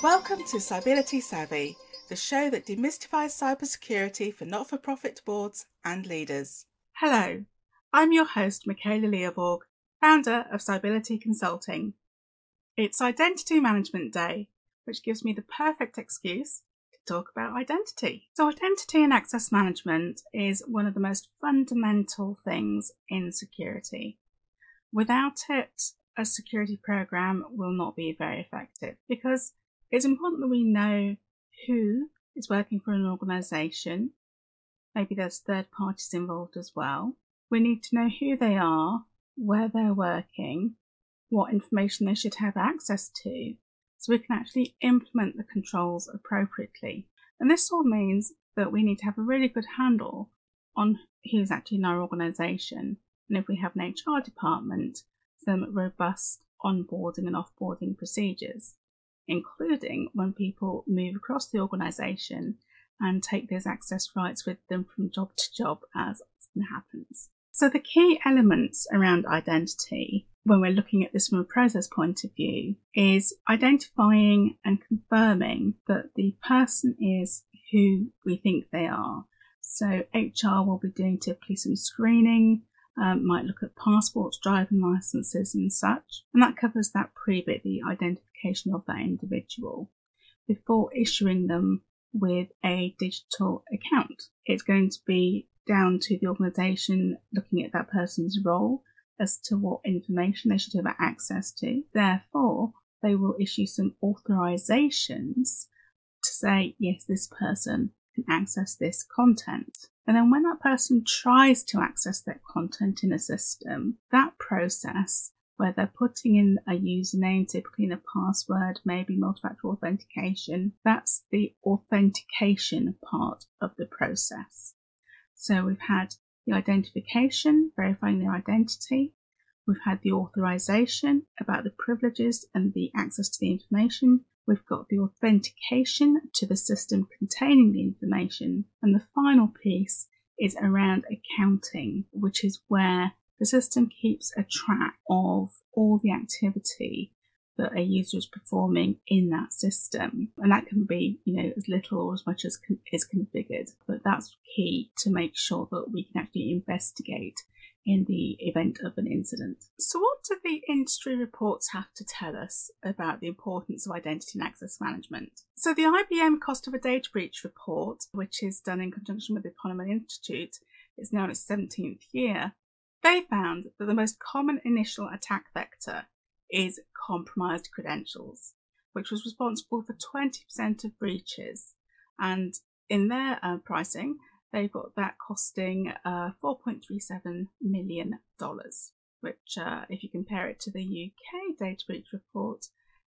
Welcome to Cybility Savvy, the show that demystifies cybersecurity for not for profit boards and leaders. Hello, I'm your host, Michala Liavaag, founder of Cybility Consulting. It's Identity Management Day, which gives me the perfect excuse to talk about identity. So, identity and access management is one of the most fundamental things in security. Without it, a security program will not be very effective because it's important that we know who is working for an organization. Maybe there's third parties involved as well. We need to know who they are, where they're working, what information they should have access to, so we can actually implement the controls appropriately. And this all means that we need to have a really good handle on who's actually in our organisation. And if we have an HR department, some robust onboarding and offboarding procedures including when people move across the organisation and take those access rights with them from job to job as often happens. So the key elements around identity when we're looking at this from a process point of view is identifying and confirming that the person is who we think they are. So HR will be doing typically some screening, um, might look at passports, driving licenses, and such. And that covers that pre bit, the identification of that individual, before issuing them with a digital account. It's going to be down to the organisation looking at that person's role as to what information they should have access to. Therefore, they will issue some authorisations to say, yes, this person can access this content. And then when that person tries to access that content in a system, that process where they're putting in a username, typically in a password, maybe multi-factor authentication, that's the authentication part of the process. So we've had the identification, verifying their identity. We've had the authorization about the privileges and the access to the information. We've got the authentication to the system containing the information. And the final piece is around accounting, which is where the system keeps a track of all the activity that a user is performing in that system. And that can be, you know, as little or as much as is configured. But that's key to make sure that we can actually investigate in the event of an incident. So, what do the industry reports have to tell us about the importance of identity and access management? So, the IBM Cost of a Data Breach report, which is done in conjunction with the Ponemon Institute, is now in its 17th year. They found that the most common initial attack vector is compromised credentials, which was responsible for 20% of breaches. And in their uh, pricing, they've got that costing uh, $4.37 million, which, uh, if you compare it to the UK data breach report,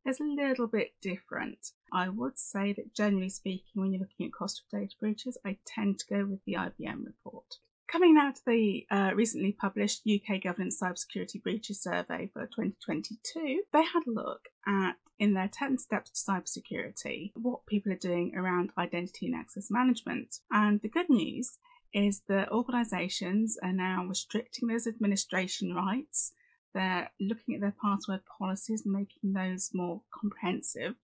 is a little bit different. I would say that generally speaking, when you're looking at cost of data breaches, I tend to go with the IBM report. Coming now to the uh, recently published UK Governance Cybersecurity Breaches Survey for 2022, they had a look at, in their 10 steps to cybersecurity, what people are doing around identity and access management. And the good news is that organisations are now restricting those administration rights. They're looking at their password policies and making those more comprehensive.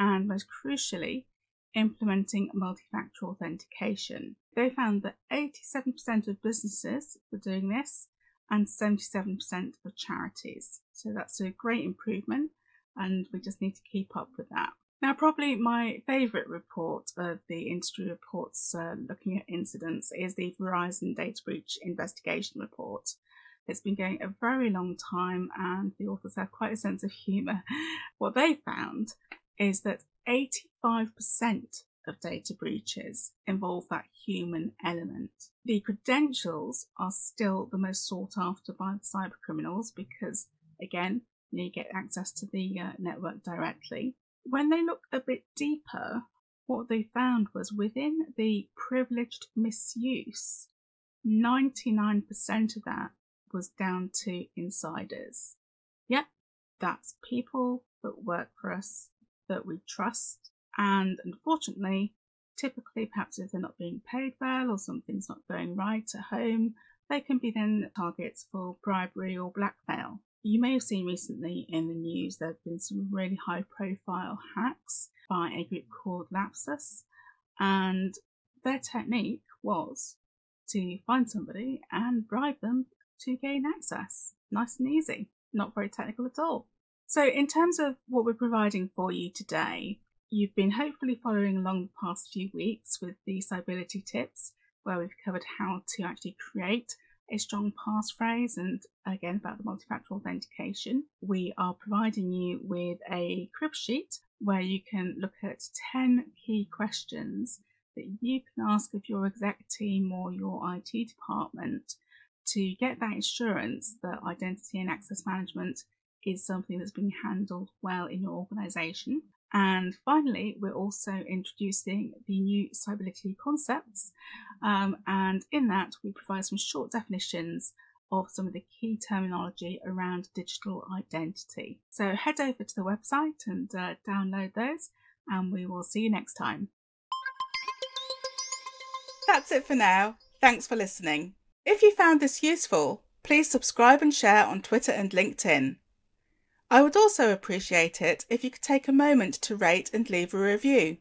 And most crucially, implementing multi-factor authentication. They found that 87% of businesses were doing this and 77% of charities. So that's a great improvement and we just need to keep up with that. Now, probably my favourite report of the industry reports uh, looking at incidents is the Verizon Data Breach Investigation Report. It's been going a very long time, and the authors have quite a sense of humour. What they found is that 85% of data breaches involve that human element. The credentials are still the most sought after by cyber criminals because, again, you get access to the uh, network directly. When they look a bit deeper, what they found was within the privileged misuse, 99% of that was down to insiders. Yep, that's people that work for us that we trust. And unfortunately, typically, perhaps if they're not being paid well or something's not going right at home, they can be then targets for bribery or blackmail. You may have seen recently in the news there have been some really high profile hacks by a group called Lapsus, and their technique was to find somebody and bribe them to gain access. Nice and easy, not very technical at all. So, in terms of what we're providing for you today, you've been hopefully following along the past few weeks with the Cybility tips, where we've covered how to actually create a strong passphrase and again about the multi-factor authentication. We are providing you with a crib sheet where you can look at 10 key questions that you can ask of your exec team or your IT department to get that assurance that identity and access management is something that's being handled well in your organization. And finally, we're also introducing the new Cybility concepts. Um, and in that, we provide some short definitions of some of the key terminology around digital identity. So head over to the website and uh, download those, and we will see you next time. That's it for now. Thanks for listening. If you found this useful, please subscribe and share on Twitter and LinkedIn. I would also appreciate it if you could take a moment to rate and leave a review.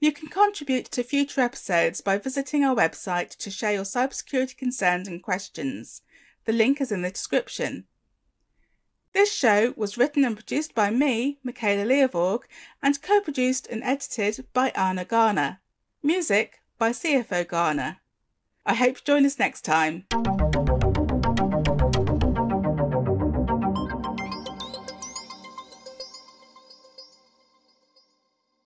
You can contribute to future episodes by visiting our website to share your cybersecurity concerns and questions. The link is in the description. This show was written and produced by me, Michala Liavaag, and co produced and edited by Anna Garner. Music by CFO Garner. I hope you join us next time.